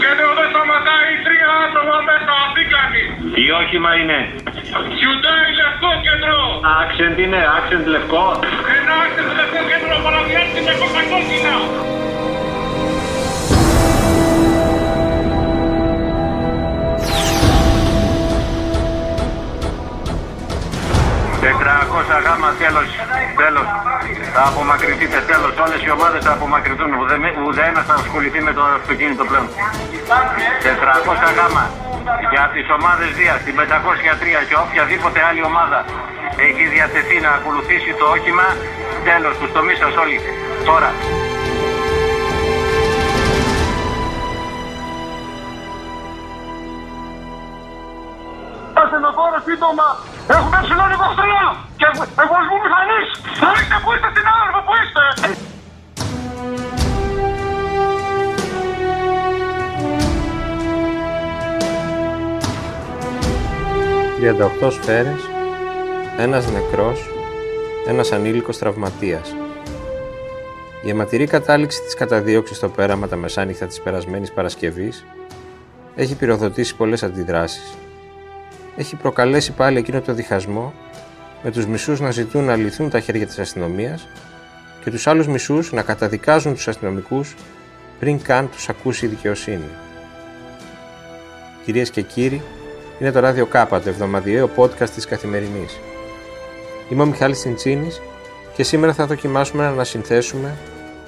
Και εδώ δεν σταματάει τρία άτομα μέσα αφήκανοι. Τι όχημα είναι. Hyundai λευκό κέντρο. Άξεντ είναι, άξεντ λευκό. Ένα άξιο λευκό κέντρο παραβιάζει με κοκακόκκινα. Τετρακόσια γάμα τέλος, τέλος. Θα απομακρυνθείτε τέλος. Όλες οι ομάδες θα απομακρυνθούν. Ουδε- Ουδένας θα ασχοληθεί με το αυτοκίνητο πλέον. 400 γάμα για τις ομάδες Δίας, την 503 και οποιαδήποτε άλλη ομάδα έχει διατεθεί να ακολουθήσει το όχημα. Τέλος, τους τομείς σας όλοι. Τώρα. Ασθενοφόρο σύντομα. Έχουμε ψηλό 23 και εγωισμού μηχανής. Μπορείτε που είστε στην άρμα που είστε. 38 σφαίρες, ένας νεκρός, ένας ανήλικος τραυματίας. Η αιματηρή κατάληξη της καταδίωξης στο πέραμα τα μεσάνυχτα της περασμένης Παρασκευής έχει πυροδοτήσει πολλές αντιδράσεις. Έχει προκαλέσει πάλι εκείνο το διχασμό με τους μισούς να ζητούν να λυθούν τα χέρια της αστυνομίας και τους άλλους μισούς να καταδικάζουν τους αστυνομικούς πριν καν τους ακούσει η δικαιοσύνη. Κυρίες και κύριοι, είναι το ράδιο Κάπα, το εβδομαδιαίο podcast της Καθημερινής. Είμαι ο Μιχάλης Τσιντσίνης και σήμερα θα δοκιμάσουμε να ανασυνθέσουμε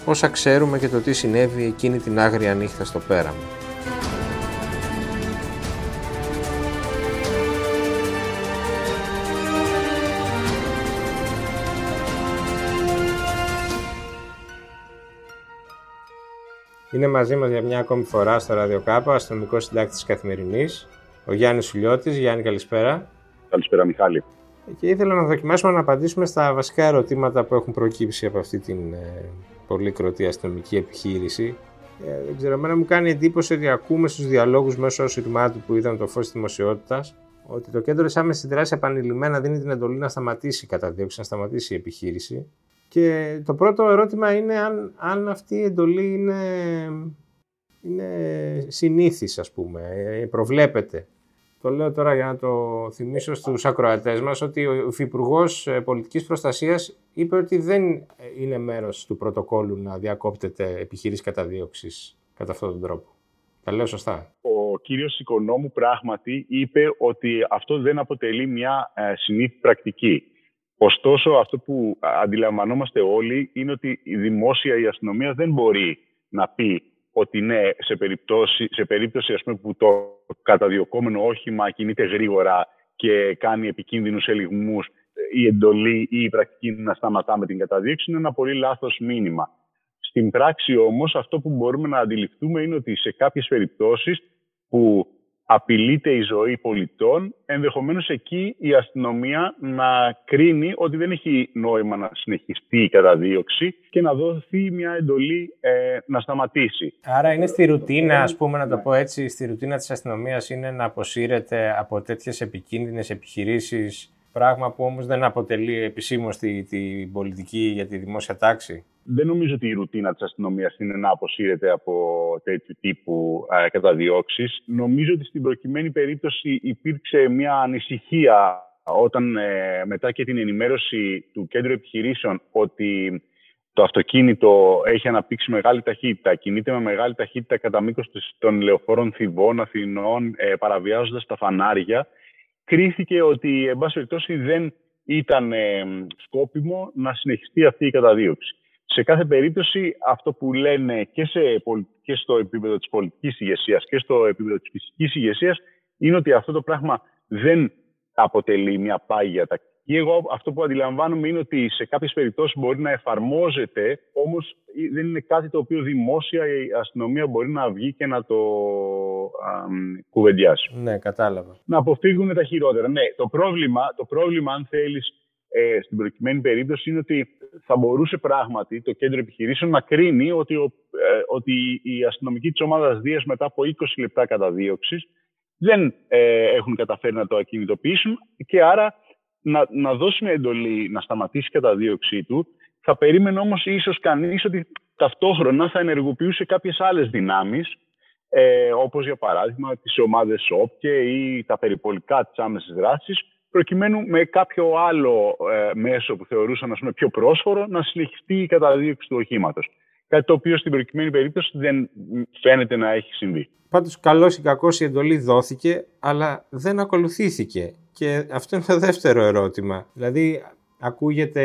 όσα ξέρουμε και το τι συνέβη εκείνη την άγρια νύχτα στο πέραμα. Είναι μαζί μας για μια ακόμη φορά στο Ράδιο Κάπα, αστυνομικός συντάκτης της Καθημερινής, ο Γιάννης Σουλιώτης. Γιάννη, καλησπέρα. Καλησπέρα, Μιχάλη. Και ήθελα να δοκιμάσουμε να απαντήσουμε στα βασικά ερωτήματα που έχουν προκύψει από αυτή την ε, πολύ κροτή αστυνομική επιχείρηση. Ε, δεν ξέρω, εμένα μου κάνει εντύπωση ότι ακούμε στους διαλόγους μέσω οσυρμάτου που είδαμε το φως της δημοσιότητας ότι το κέντρο της άμεσης δράσης επανειλημμένα δίνει την εντολή να σταματήσει η καταδίωξη, να σταματήσει η επιχείρηση. Και το πρώτο ερώτημα είναι αν, αν αυτή η εντολή είναι, είναι συνήθις, ας πούμε, ε, προβλέπεται. Το λέω τώρα για να το θυμίσω στους ακροατές μας ότι ο Υφυπουργός Πολιτικής Προστασίας είπε ότι δεν είναι μέρος του πρωτοκόλου να διακόπτεται επιχείρηση καταδίωξης κατά αυτόν τον τρόπο. Τα λέω σωστά; Ο κύριος Οικονόμου πράγματι είπε ότι αυτό δεν αποτελεί μια ε, συνήθη πρακτική. Ωστόσο, αυτό που αντιλαμβανόμαστε όλοι είναι ότι η δημόσια, η αστυνομία δεν μπορεί να πει ότι ναι, σε, περιπτώση, σε περίπτωση ας πούμε, που το καταδιωκόμενο όχημα κινείται γρήγορα και κάνει επικίνδυνους ελιγμούς, η εντολή ή η πρακτική να σταματάμε την καταδίωξη είναι ένα πολύ λάθος μήνυμα. Στην πράξη όμως αυτό που μπορούμε να αντιληφθούμε είναι ότι σε κάποιες περιπτώσεις που απειλείται η ζωή πολιτών, ενδεχομένως εκεί η αστυνομία να κρίνει ότι δεν έχει νόημα να συνεχιστεί η καταδίωξη και να δοθεί μια εντολή ε, να σταματήσει. Άρα είναι στη ρουτίνα, ας πούμε να το πω έτσι, στη ρουτίνα της αστυνομίας είναι να αποσύρεται από τέτοιες επικίνδυνες επιχειρήσεις Πράγμα που όμως δεν αποτελεί επισήμως την τη πολιτική για τη δημόσια τάξη; Δεν νομίζω ότι η ρουτίνα της αστυνομίας είναι να αποσύρεται από τέτοιου τύπου ε, καταδιώξεις. Νομίζω ότι στην προκειμένη περίπτωση υπήρξε μια ανησυχία όταν ε, μετά και την ενημέρωση του κέντρου επιχειρήσεων ότι το αυτοκίνητο έχει αναπτύξει μεγάλη ταχύτητα, κινείται με μεγάλη ταχύτητα κατά μήκος των λεωφόρων Θηβών, Αθηνών, ε, παραβιάζοντας τα φανάρια κρίθηκε ότι, εν πάση περιπτώσει, δεν ήταν ε, σκόπιμο να συνεχιστεί αυτή η καταδίωξη. Σε κάθε περίπτωση, αυτό που λένε και, σε, και στο επίπεδο της πολιτικής ηγεσίας και στο επίπεδο της φυσικής ηγεσίας είναι ότι αυτό το πράγμα δεν αποτελεί μια πάγια τακτική. Εγώ αυτό που αντιλαμβάνομαι είναι ότι σε κάποιες περιπτώσεις μπορεί να εφαρμόζεται, όμως δεν είναι κάτι το οποίο δημόσια η αστυνομία μπορεί να βγει και να το α, κουβεντιάσει. Ναι, κατάλαβα. Να αποφύγουν τα χειρότερα. Ναι, το πρόβλημα, το πρόβλημα αν θέλεις, ε, στην προκειμένη περίπτωση είναι ότι θα μπορούσε πράγματι το κέντρο επιχειρήσεων να κρίνει ότι, ο, ε, ότι η αστυνομική της ομάδας Δίας μετά από 20 λεπτά καταδίωξης δεν ε, έχουν καταφέρει να το ακινητοποιήσουν και άρα να, να δώσει μια εντολή να σταματήσει η καταδίωξή του. Θα περίμενε όμως ίσως κανείς ότι ταυτόχρονα θα ενεργοποιούσε κάποιες άλλες δυνάμεις ε, όπως για παράδειγμα τις ομάδες ΟΠΚΕ ή τα περιπολικά της άμεσης δράσης, προκειμένου με κάποιο άλλο ε, μέσο που θεωρούσαν ας πούμε, πιο πρόσφορο να συνεχιστεί η καταδίωξη του οχήματος. Κάτι το οποίο στην προκειμένη περίπτωση δεν φαίνεται να έχει συμβεί. Πάντως, καλός ή κακός η εντολή δόθηκε, αλλά δεν ακολουθήθηκε. Και αυτό είναι το δεύτερο ερώτημα. Δηλαδή, ακούγεται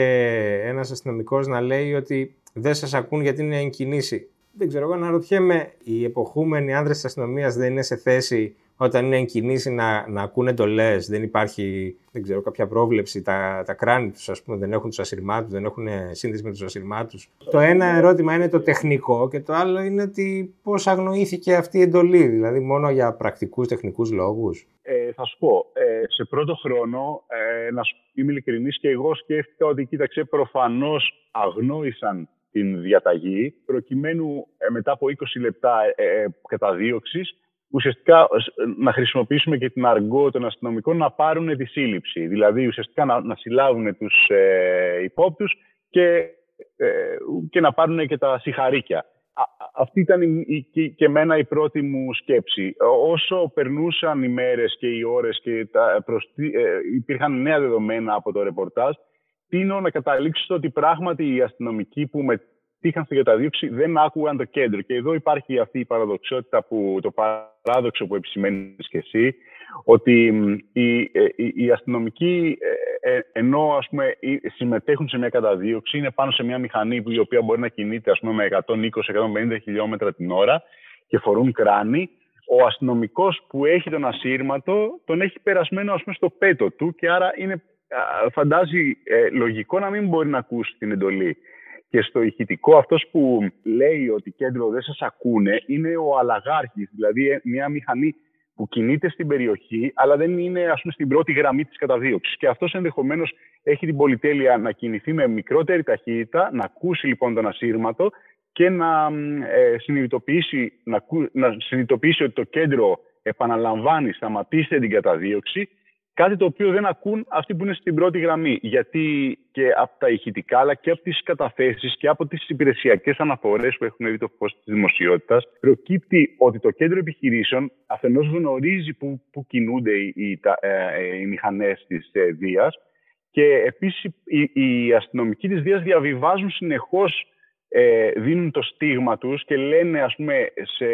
ένας αστυνομικός να λέει ότι δεν σας ακούν γιατί είναι εν κινήσει. Δεν ξέρω, εγώ αναρωτιέμαι, οι εποχούμενοι άνδρες της αστυνομίας δεν είναι σε θέση όταν είναι εγκινήσει να, να ακούνε εντολέ, δεν υπάρχει δεν ξέρω, κάποια πρόβλεψη. Τα, τα κράνη τους, ας πούμε, δεν έχουν τους ασυρμάτους, δεν έχουν σύνδεση με τους ασυρμάτους. Το ένα ερώτημα είναι το τεχνικό και το άλλο είναι ότι πώς αγνοήθηκε αυτή η εντολή, δηλαδή μόνο για πρακτικούς τεχνικούς λόγους. Ε, θα σου πω, ε, σε πρώτο χρόνο, ε, να σου είμαι ειλικρινής και εγώ σκέφτηκα ότι κοίταξε, προφανώς αγνόησαν την διαταγή, προκειμένου ε, μετά από 20 λεπτά ε, ε, καταδίωξης ουσιαστικά να χρησιμοποιήσουμε και την αργό των αστυνομικών να πάρουν τη σύλληψη. Δηλαδή ουσιαστικά να, να συλλάβουν τους ε, υπόπτους και, ε, και να πάρουν και τα συγχαρήκια. αυτή ήταν η, και, και εμένα η πρώτη μου σκέψη. Όσο περνούσαν οι μέρες και οι ώρες και τα, ε, υπήρχαν νέα δεδομένα από το ρεπορτάζ, τίνω να καταλήξω στο ότι πράγματι οι αστυνομικοί που με είχαν στην καταδίωξη δεν άκουγαν το κέντρο. Και εδώ υπάρχει αυτή η παραδοξότητα, που, το παράδοξο που επισημαίνεις και εσύ, ότι οι, οι, οι αστυνομικοί ε, ε, ενώ ας πούμε, συμμετέχουν σε μια καταδίωξη, είναι πάνω σε μια μηχανή που, η οποία μπορεί να κινείται ας πούμε, με 120-150 χιλιόμετρα την ώρα και φορούν κράνη, ο αστυνομικός που έχει τον ασύρματο τον έχει περασμένο ας πούμε, στο πέτο του και άρα είναι, φαντάζει ε, λογικό να μην μπορεί να ακούσει την εντολή. Και στο ηχητικό αυτός που λέει ότι κέντρο δεν σας ακούνε είναι ο αλλαγάρχης, δηλαδή ε, μια μηχανή που κινείται στην περιοχή, αλλά δεν είναι ας πούμε, στην πρώτη γραμμή της καταδίωξης. Και αυτός ενδεχομένως έχει την πολυτέλεια να κινηθεί με μικρότερη ταχύτητα, να ακούσει λοιπόν τον ασύρματο και να, ε, συνειδητοποιήσει, να, να συνειδητοποιήσει ότι το κέντρο επαναλαμβάνει, σταματήστε την καταδίωξη Κάτι το οποίο δεν ακούν αυτοί που είναι στην πρώτη γραμμή. Γιατί και από τα ηχητικά, αλλά και από τις καταθέσεις και από τις υπηρεσιακές αναφορές που έχουν δει το φως της δημοσιότητας, προκύπτει ότι το κέντρο επιχειρήσεων αφενός γνωρίζει που, που κινούνται οι, οι, ε, οι μηχανές της ε, Δίας και επίσης οι, οι αστυνομικοί της Δίας διαβιβάζουν συνεχώς ε, δίνουν το στίγμα τους και λένε ας πούμε σε,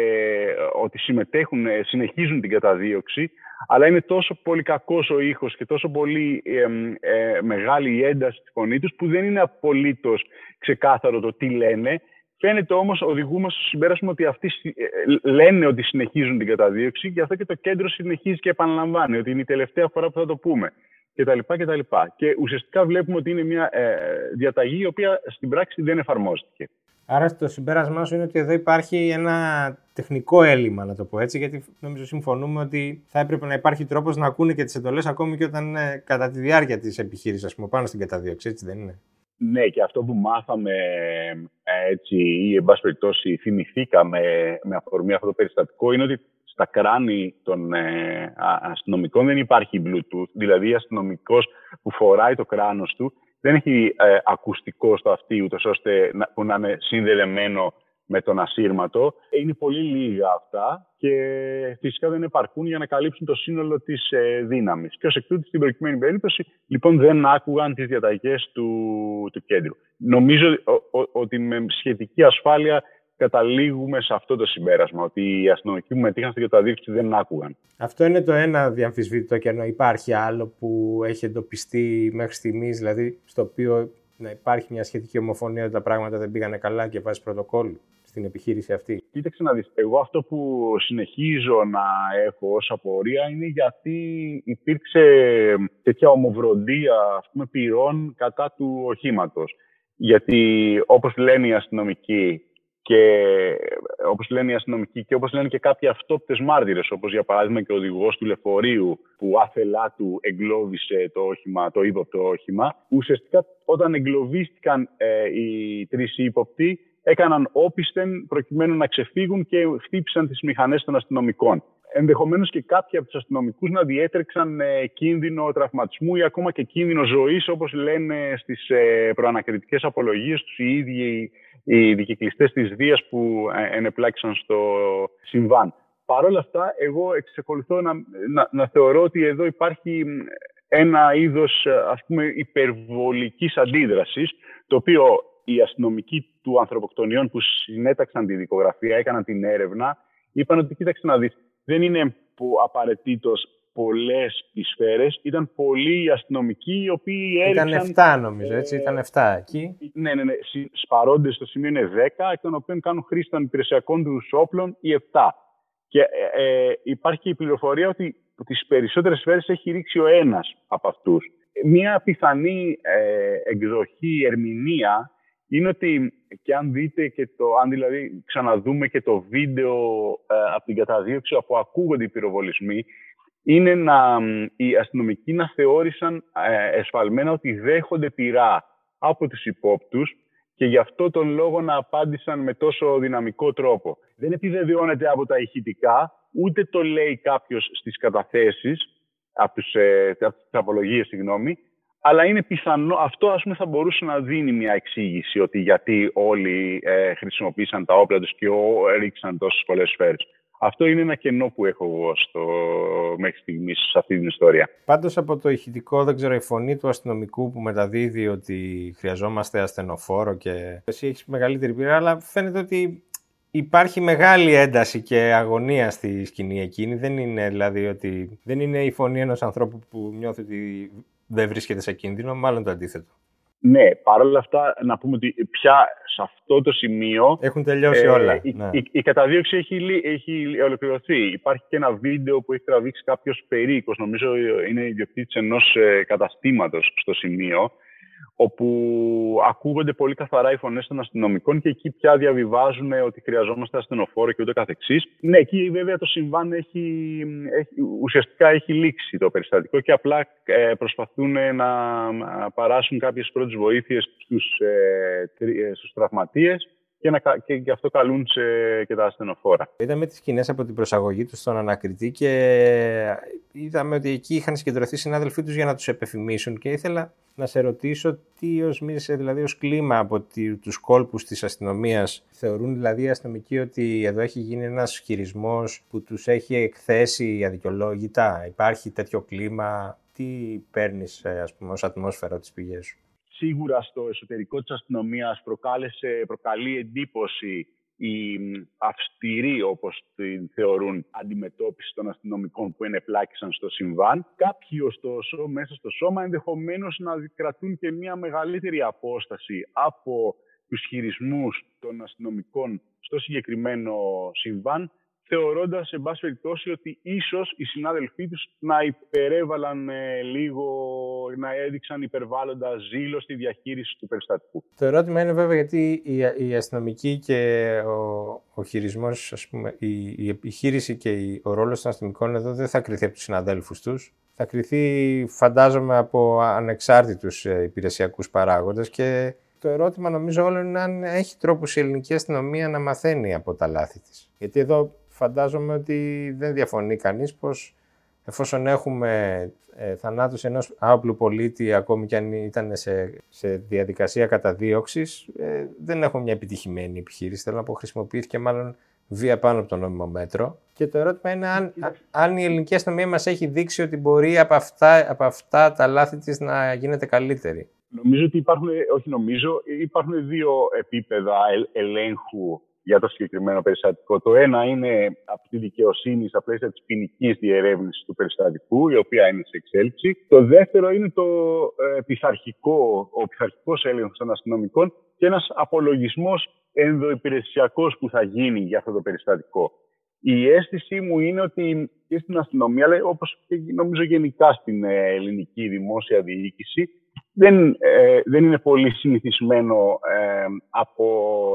ότι συμμετέχουν, ε, συνεχίζουν την καταδίωξη αλλά είναι τόσο πολύ κακός ο ήχος και τόσο πολύ ε, μεγάλη η ένταση της φωνή τους που δεν είναι απολύτως ξεκάθαρο το τι λένε. Φαίνεται όμως, οδηγούμε στο συμπέρασμα ότι αυτοί ε, λένε ότι συνεχίζουν την καταδίωξη και αυτό και το κέντρο συνεχίζει και επαναλαμβάνει ότι είναι η τελευταία φορά που θα το πούμε κτλ. κτλ. Και ουσιαστικά βλέπουμε ότι είναι μια ε, διαταγή η οποία στην πράξη δεν εφαρμόστηκε. Άρα το συμπέρασμά σου είναι ότι εδώ υπάρχει ένα τεχνικό έλλειμμα, να το πω έτσι, γιατί νομίζω συμφωνούμε ότι θα έπρεπε να υπάρχει τρόπος να ακούνε και τις εντολές ακόμη και όταν είναι κατά τη διάρκεια της επιχείρησης, ας πούμε, πάνω στην καταδίωξη, έτσι δεν είναι; Ναι, και αυτό που μάθαμε ε, έτσι, ή εν πάση περιπτώσει θυμηθήκαμε με αφορμή αυτό το περιστατικό είναι ότι στα κράνη των ε, αστυνομικών δεν υπάρχει Bluetooth. Δηλαδή, ο αστυνομικός που φοράει το κράνος του δεν έχει ε, ακουστικό στο αυτί, ούτως ώστε να, που να είναι συνδεδεμένο με τον ασύρματο. Είναι πολύ λίγα αυτά και φυσικά δεν επαρκούν για να καλύψουν το σύνολο της ε, δύναμης. Και ως εκ τούτου, στην προκειμένη περίπτωση, λοιπόν, δεν άκουγαν τις διαταγές του, του κέντρου. Νομίζω ότι με σχετική ασφάλεια καταλήγουμε σε αυτό το συμπέρασμα, ότι οι αστυνομικοί που μετήχαν στην καταδίωξη δεν άκουγαν. Αυτό είναι το ένα διαμφισβήτητο κενό. Υπάρχει άλλο που έχει εντοπιστεί μέχρι στιγμής, δηλαδή στο οποίο να υπάρχει μια σχετική ομοφωνία ότι τα πράγματα δεν πήγανε καλά και βάζει πρωτοκόλλου στην επιχείρηση αυτή. Κοίταξε να δεις, εγώ αυτό που συνεχίζω να έχω ως απορία είναι γιατί υπήρξε τέτοια ομοβροντία ας πούμε, πυρών κατά του οχήματος. Γιατί όπως λένε οι αστυνομικοί, και όπως λένε οι αστυνομικοί και όπως λένε και κάποιοι αυτόπτες μάρτυρες, όπως για παράδειγμα και ο οδηγός του λεωφορείου που άθελά του εγκλώβησε το όχημα, το ύποπτο όχημα. Ουσιαστικά όταν εγκλωβίστηκαν ε, οι τρεις ύποπτοι έκαναν όπισθεν προκειμένου να ξεφύγουν και χτύπησαν τις μηχανές των αστυνομικών. Ενδεχομένως και κάποιοι από τους αστυνομικούς να διέτρεξαν ε, κίνδυνο τραυματισμού ή ακόμα και κίνδυνο ζωής, όπως λένε στις ε, προανακριτικές απολογίες τους οι ίδιοι οι δικυκλιστές της Δίας που ε, ενεπλάκησαν στο συμβάν. Παρ' όλα αυτά, εγώ εξακολουθώ να, να, να θεωρώ ότι εδώ υπάρχει ένα είδος ας πούμε υπερβολικής αντίδρασης, το οποίο οι αστυνομικοί του ανθρωποκτονιών που συνέταξαν τη δικογραφία, έκαναν την έρευνα, είπαν ότι κοίταξε να δεις, δεν είναι που απαραίτητος πολλές οι σφαίρες. Ήταν πολλοί οι αστυνομικοί οι οποίοι έριξαν. Ήταν 7 νομίζω, έτσι. Ήταν 7 εκεί. Ναι, ναι, ναι. Σπαρόντες στο σημείο είναι 10, εκ των οποίων κάνουν χρήση των υπηρεσιακών τους όπλων οι 7. Και ε, ε, υπάρχει και η πληροφορία ότι τις περισσότερες σφαίρες έχει ρίξει ο ένας από αυτούς. Μία πιθανή ε, εκδοχή, ερμηνεία είναι ότι και αν δείτε και το, αν δηλαδή ξαναδούμε και το βίντεο ε, από την καταδίωξη όπου ακούγονται οι πυροβολισμοί, είναι να, οι αστυνομικοί να θεώρησαν ε, εσφαλμένα ότι δέχονται πειρά από τους υπόπτους και γι' αυτό τον λόγο να απάντησαν με τόσο δυναμικό τρόπο. Δεν επιβεβαιώνεται από τα ηχητικά, ούτε το λέει κάποιος στις καταθέσεις, από, τους, ε, από τις απολογίες, συγγνώμη, αλλά είναι πιθανό, αυτό ας πούμε θα μπορούσε να δίνει μια εξήγηση ότι γιατί όλοι ε, χρησιμοποίησαν τα όπλα τους και ρίξαν τόσες πολλές σφαίρες. Αυτό είναι ένα κενό που έχω εγώ στο, μέχρι στιγμής σε αυτή την ιστορία. Πάντως από το ηχητικό, δεν ξέρω, η φωνή του αστυνομικού που μεταδίδει ότι χρειαζόμαστε ασθενοφόρο και εσύ έχεις μεγαλύτερη πείρα, αλλά φαίνεται ότι υπάρχει μεγάλη ένταση και αγωνία στη σκηνή εκείνη. Δεν είναι δηλαδή ότι δεν είναι η φωνή ενός ανθρώπου που νιώθει ότι δεν βρίσκεται σε κίνδυνο, μάλλον το αντίθετο. Ναι, παρόλα αυτά να πούμε ότι πια σε αυτό το σημείο... Έχουν τελειώσει ε, όλα. Η, ναι. η, η, καταδίωξη έχει, έχει ολοκληρωθεί. Υπάρχει και ένα βίντεο που έχει τραβήξει κάποιος περίοικος, νομίζω είναι ιδιοκτήτης ενός ε, καταστήματος στο σημείο, όπου ακούγονται πολύ καθαρά οι φωνές των αστυνομικών και εκεί πια διαβιβάζουν ότι χρειαζόμαστε ασθενοφόρο και ούτω καθεξής. Ναι, εκεί βέβαια το συμβάν έχει, έχει, ουσιαστικά έχει λήξει το περιστατικό και απλά ε, προσπαθούν να παράσουν κάποιες πρώτες βοήθειες στους, ε, ε στους τραυματίες και, να, και γι' αυτό καλούν σε, και τα ασθενοφόρα. Είδαμε τις σκηνές από την προσαγωγή τους στον ανακριτή και είδαμε ότι εκεί είχαν συγκεντρωθεί συνάδελφοί τους για να τους επεφημίσουν και ήθελα να σε ρωτήσω τι ως μίλησε δηλαδή ως κλίμα από τους κόλπους της αστυνομίας. Θεωρούν δηλαδή οι αστυνομικοί ότι εδώ έχει γίνει ένας χειρισμός που τους έχει εκθέσει αδικαιολόγητα. Υπάρχει τέτοιο κλίμα. Τι παίρνεις ας πούμε ως ατμόσφαιρα τις πηγές σου; Σίγουρα στο εσωτερικό της αστυνομίας προκάλεσε, προκαλεί εντύπωση η αυστηρή, όπως την θεωρούν, αντιμετώπιση των αστυνομικών που ενεπλάκησαν στο συμβάν. Κάποιοι, ωστόσο, μέσα στο σώμα ενδεχομένως να κρατούν και μια μεγαλύτερη απόσταση από τους χειρισμούς των αστυνομικών στο συγκεκριμένο συμβάν, θεωρώντας, σε πάση περιπτώσει, ότι ίσως οι συνάδελφοί τους να υπερέβαλαν ε, λίγο, να έδειξαν υπερβάλλοντα ζήλο στη διαχείριση του περιστατικού. Το ερώτημα είναι βέβαια γιατί η, η αστυνομική και ο, ο χειρισμός, ας πούμε, η, η επιχείρηση και η, ο ρόλος των αστυνομικών εδώ δεν θα κρυθεί από τους συναδέλφους τους. Θα κρυθεί, φαντάζομαι, από ανεξάρτητους ε, υπηρεσιακούς παράγοντες και το ερώτημα νομίζω όλο είναι αν έχει τρόπους η ελληνική αστυνομία να μαθαίνει από τα λάθη της. Γιατί εδώ φαντάζομαι ότι δεν διαφωνεί κανείς πως εφόσον έχουμε ε, θανάτους ενός άοπλου πολίτη ακόμη και αν ήταν σε, σε διαδικασία καταδίωξης ε, δεν έχουμε μια επιτυχημένη επιχείρηση. Θέλω να πω χρησιμοποιήθηκε μάλλον βία πάνω από το νόμιμο μέτρο. Και το ερώτημα είναι αν, αν η ελληνική αστυνομία μας έχει δείξει ότι μπορεί από αυτά, από αυτά τα λάθη της να γίνεται καλύτερη. Νομίζω ότι υπάρχουν, όχι νομίζω, υπάρχουν δύο επίπεδα ελέγχου για το συγκεκριμένο περιστατικό. Το ένα είναι από τη δικαιοσύνη στα πλαίσια της ποινικής διερεύνησης του περιστατικού, η οποία είναι σε εξέλιξη. Το δεύτερο είναι το ε, πειθαρχικό, ο πειθαρχικός έλεγχος των αστυνομικών και ένας απολογισμός ενδοϊπηρεσιακός που θα γίνει για αυτό το περιστατικό. Η αίσθησή μου είναι ότι και στην αστυνομία, αλλά όπως και νομίζω γενικά στην ε, ελληνική δημόσια διοίκηση, δεν, ε, δεν είναι πολύ συνηθισμένο ε, από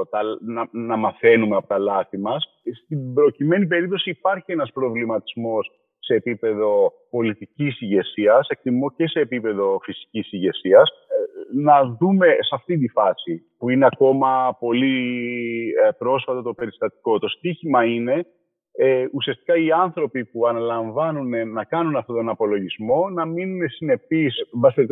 τα, να, να, μαθαίνουμε από τα λάθη μας. Στην προκειμένη περίπτωση υπάρχει ένας προβληματισμός σε επίπεδο πολιτικής ηγεσίας, εκτιμώ και σε επίπεδο φυσικής ηγεσίας, ε, να δούμε σε αυτή τη φάση που είναι ακόμα πολύ πρόσφατο το περιστατικό. Το στίχημα είναι ε, ουσιαστικά οι άνθρωποι που αναλαμβάνουν να κάνουν αυτόν τον απολογισμό να μείνουν συνεπείς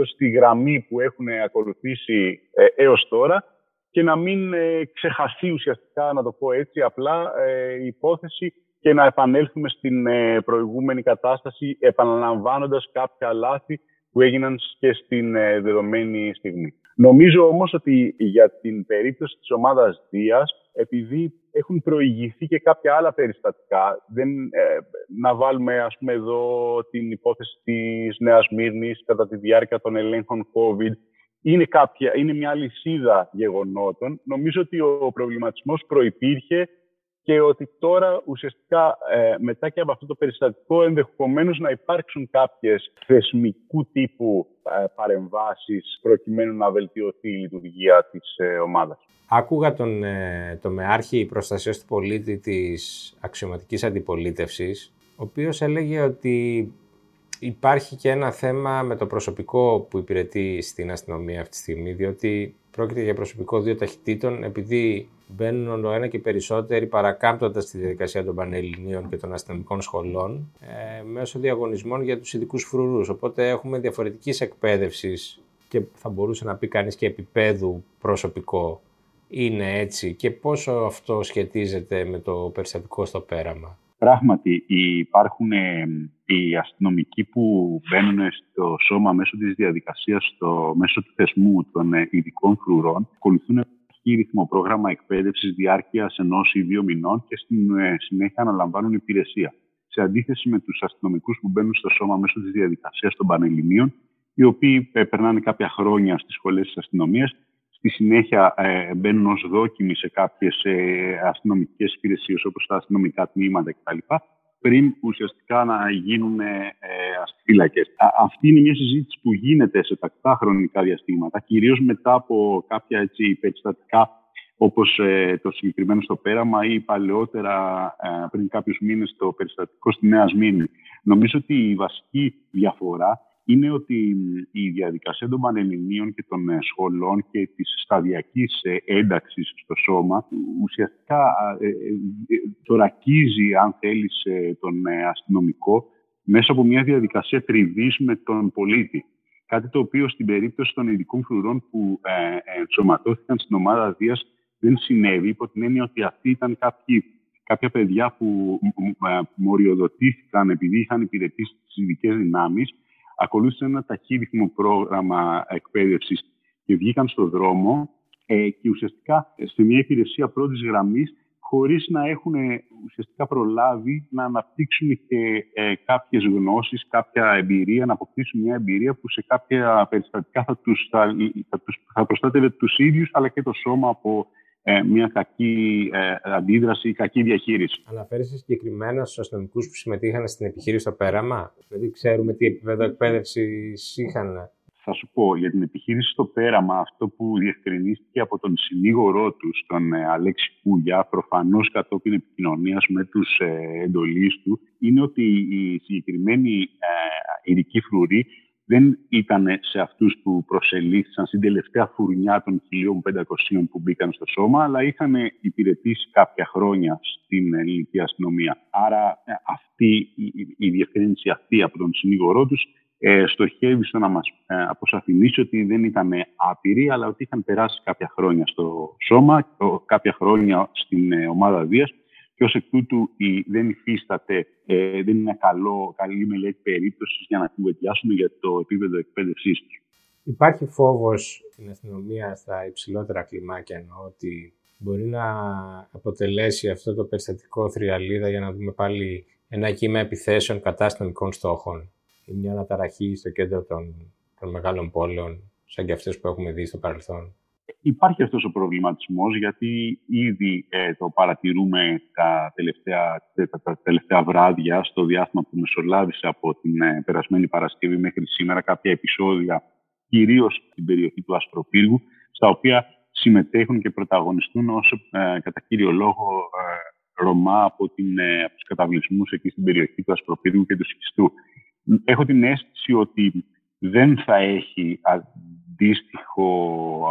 στη γραμμή που έχουν ακολουθήσει ε, έως τώρα και να μην ε, ξεχαστεί ουσιαστικά, να το πω έτσι, απλά ε, η υπόθεση και να επανέλθουμε στην ε, προηγούμενη κατάσταση επαναλαμβάνοντας κάποια λάθη που έγιναν και στην ε, δεδομένη στιγμή. Νομίζω όμως ότι για την περίπτωση της ομάδας Δίας, επειδή έχουν προηγηθεί και κάποια άλλα περιστατικά, δεν, ε, να βάλουμε ας πούμε εδώ την υπόθεση της Νέας Μύρνης κατά τη διάρκεια των ελέγχων COVID, είναι, κάποια, είναι μια λυσίδα γεγονότων. Νομίζω ότι ο προβληματισμός προϋπήρχε και ότι τώρα ουσιαστικά ε, μετά και από αυτό το περιστατικό ενδεχομένως να υπάρξουν κάποιες θεσμικού τύπου ε, παρεμβάσεις προκειμένου να βελτιωθεί η λειτουργία της ε, ομάδας. Άκουγα τον ε, το Μεάρχη Προστασίας του Πολίτη της Αξιωματικής Αντιπολίτευσης, ο οποίος έλεγε ότι υπάρχει και ένα θέμα με το προσωπικό που υπηρετεί στην αστυνομία αυτή τη στιγμή, διότι πρόκειται για προσωπικό δύο ταχυτήτων, επειδή μπαίνουν όλο ένα και περισσότεροι παρακάμπτοντας τη διαδικασία των Πανελληνίων και των αστυνομικών σχολών ε, μέσω διαγωνισμών για τους ειδικούς φρουρούς. Οπότε έχουμε διαφορετικής εκπαίδευσης και θα μπορούσε να πει κανείς και επίπεδου προσωπικό είναι έτσι και πόσο αυτό σχετίζεται με το περιστατικό στο πέραμα. Πράγματι, υπάρχουν ε, οι αστυνομικοί που μπαίνουν στο σώμα μέσω της διαδικασίας, στο, μέσω του θεσμού των ε, ειδικών φρουρών, ακολουθούν ρυθμό πρόγραμμα εκπαίδευσης διάρκειας ενός ή δύο μηνών και στην ε, συνέχεια αναλαμβάνουν υπηρεσία. Σε αντίθεση με τους αστυνομικούς που μπαίνουν στο σώμα μέσω της διαδικασίας των Πανελληνίων, οι οποίοι περνάνε κάποια χρόνια στις σχολές της αστυνομίας, στη συνέχεια ε, μπαίνουν ως δόκιμοι σε κάποιες ε, αστυνομικές υπηρεσίες όπως τα αστυνομικά τμήματα κτλ πριν ουσιαστικά να γίνουν ε, Αυτή είναι μια συζήτηση που γίνεται σε τακτά χρονικά διαστήματα, κυρίως μετά από κάποια έτσι, περιστατικά όπως ε, το συγκεκριμένο στο πέραμα ή παλαιότερα ε, πριν κάποιους μήνες το περιστατικό στη Νέα Σμήνη. Νομίζω ότι η βασική διαφορά είναι ότι η διαδικασία των πανελληνίων και των ε, σχολών και της σταδιακής ε, ένταξης στο σώμα ουσιαστικά τορακίζει, αν θέλεις, τον αστυνομικό μέσα από μια διαδικασία τριβής με τον πολίτη. Κάτι το οποίο στην περίπτωση των ειδικών φρουρών που ενσωματώθηκαν στην ομάδα Δίας δεν συνέβη, υπό την έννοια ότι αυτοί ήταν κάποιοι, κάποια παιδιά που μοριοδοτήθηκαν επειδή είχαν υπηρετήσει τις ειδικές δυνάμεις ακολούθησαν ένα ταχύρυθμο πρόγραμμα εκπαίδευσης και βγήκαν στον δρόμο ε, και ουσιαστικά σε μια υπηρεσία πρώτης γραμμής, χωρίς να έχουν ουσιαστικά προλάβει να αναπτύξουν και ε, κάποιες γνώσεις, κάποια εμπειρία, να αποκτήσουν μια εμπειρία που σε κάποια περιστατικά θα, τους, θα, θα, τους, θα προστάτευε τους ίδιους αλλά και το σώμα από ε, μια κακή ε, αντίδραση ή κακή διαχείριση. Αναφέρεσαι συγκεκριμένα στους αστυνομικούς που συμμετείχαν στην επιχείρηση στο πέραμα; Δηλαδή, ξέρουμε τι επίπεδο εκπαίδευσης είχαν. Θα σου πω, για την επιχείρηση στο πέραμα, αυτό που διευκρινίστηκε από τον συνήγορό τους, τον ε, Αλέξη Κούγια, προφανώς κατόπιν επικοινωνίας με τους ε, εντολείς του, είναι ότι οι συγκεκριμένοι ε, ειδικοί φρουροί δεν ήταν σε αυτούς που προσελήφθησαν στην τελευταία φουρνιά των 1.500 που μπήκαν στο σώμα, αλλά είχαν υπηρετήσει κάποια χρόνια στην ελληνική αστυνομία. Άρα ε, αυτή, η, η διευκρίνηση αυτή από τον συνήγορό τους ε, στοχεύει στο να μας ε, αποσαφηνίσει ότι δεν ήταν άπειροι, αλλά ότι είχαν περάσει κάποια χρόνια στο σώμα, κάποια χρόνια στην ε, ομάδα Δίας και ως εκ τούτου η, δεν υφίσταται, ε, δεν είναι καλό, καλή μελέτη περίπτωσης για να κουβεντιάσουμε για το επίπεδο εκπαίδευσής του. Υπάρχει φόβος στην αστυνομία στα υψηλότερα κλιμάκια εννοώ ότι μπορεί να αποτελέσει αυτό το περιστατικό θριαλίδα για να δούμε πάλι ένα κύμα επιθέσεων κατά αστυνομικών στόχων ή μια αναταραχή στο κέντρο των, των μεγάλων πόλεων σαν και αυτές που έχουμε δει στο παρελθόν. Υπάρχει αυτός ο προβληματισμός γιατί ήδη ε, το παρατηρούμε τα τελευταία, τα τελευταία βράδια στο διάστημα που μεσολάβησε από την ε, περασμένη Παρασκευή μέχρι σήμερα κάποια επεισόδια κυρίως στην περιοχή του Αστροπύργου στα οποία συμμετέχουν και πρωταγωνιστούν όσο ε, κατά κύριο λόγο Ρωμά από, την, από τους καταβλισμούς εκεί στην περιοχή του Ασπροπύργου και του Σικιστού. Έχω την αίσθηση ότι δεν θα έχει αντίστοιχο,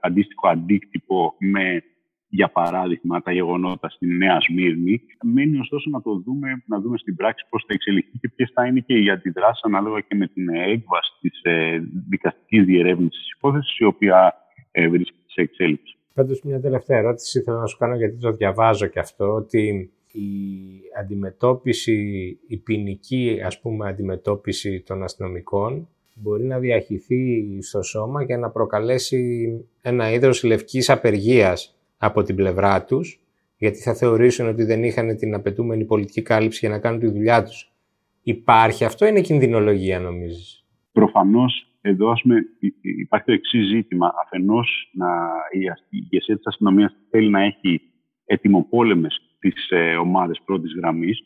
αντίστοιχο αντίκτυπο με, για παράδειγμα, τα γεγονότα στη Νέα Σμύρνη. Μένει ωστόσο να το δούμε, να δούμε στην πράξη πώς θα εξελιχθεί και ποιες θα είναι και οι αντιδράσεις ανάλογα και με την έκβαση της ε, δικαστικής διερεύνησης της υπόθεσης, η οποία ε, βρίσκεται σε εξέλιξη. Πάντως, μια τελευταία ερώτηση θέλω να σου κάνω γιατί το διαβάζω και αυτό, ότι η αντιμετώπιση, η ποινική ας πούμε αντιμετώπιση των αστυνομικών μπορεί να διαχυθεί στο σώμα και να προκαλέσει ένα είδος λευκής απεργίας από την πλευρά τους, γιατί θα θεωρήσουν ότι δεν είχαν την απαιτούμενη πολιτική κάλυψη για να κάνουν τη δουλειά τους. Υπάρχει αυτό είναι κινδυνολογία νομίζεις; Προφανώς εδώ ας πούμε, υπάρχει το εξής ζήτημα. Αφενός να, η ηγεσία της αστυνομίας θέλει να έχει ετοιμοπόλεμες τις ε, ομάδες πρώτης γραμμής.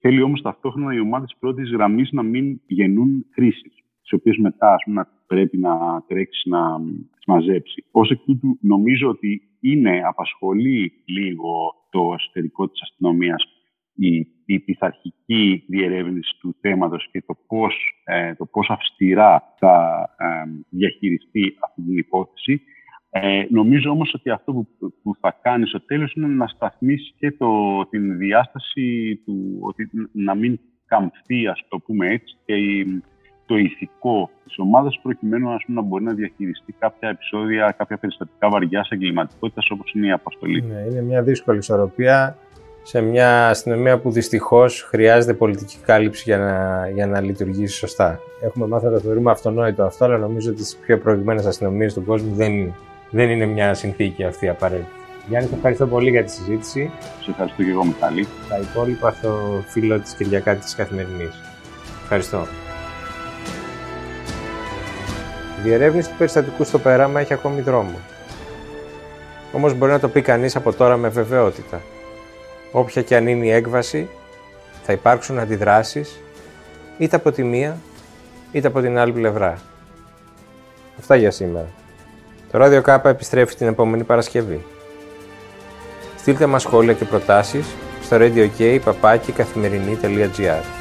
Θέλει όμως ταυτόχρονα οι ομάδες πρώτης γραμμής να μην γεννούν κρίσεις τις οποίες μετά ας πούμε, πρέπει να τρέξεις να τι μαζέψεις. Ω εκ τούτου, νομίζω ότι είναι, απασχολεί λίγο το εσωτερικό της αστυνομίας η, η πειθαρχική διερεύνηση του θέματος και το πώς, ε, το πώς αυστηρά θα ε, διαχειριστεί αυτή την υπόθεση. Ε, νομίζω όμως ότι αυτό που, που θα κάνει στο τέλος είναι να σταθμίσει και το, την διάσταση του ότι να μην καμφθεί, ας το πούμε έτσι, και η, το ηθικό της ομάδας προκειμένου ας πούμε, να μπορεί να διαχειριστεί κάποια επεισόδια, κάποια περιστατικά βαριά εγκληματικότητα όπως είναι η αποστολή. Ναι, είναι μια δύσκολη ισορροπία σε μια αστυνομία που δυστυχώς χρειάζεται πολιτική κάλυψη για να, για να λειτουργήσει σωστά. Έχουμε μάθει να το θεωρούμε αυτονόητο αυτό, αλλά νομίζω ότι στι πιο προηγμένες αστυνομίες του κόσμου δεν, δεν είναι μια συνθήκη αυτή απαραίτητη. Γιάννη, ευχαριστώ πολύ για τη συζήτηση. Σε ευχαριστώ και εγώ, Μιχάλη. Τα υπόλοιπα στο φίλο της Κυριακάτη τη Καθημερινής. Ευχαριστώ. Η διερεύνηση του περιστατικού στο πέραμα έχει ακόμη δρόμο. Όμως μπορεί να το πει κανείς από τώρα με βεβαιότητα. Όποια και αν είναι η έκβαση, θα υπάρξουν αντιδράσεις είτε από τη μία είτε από την άλλη πλευρά. Αυτά για σήμερα. Το Radio K επιστρέφει την επόμενη Παρασκευή. Στείλτε μας σχόλια και προτάσεις στο radiok.papaki.καθημερινή.gr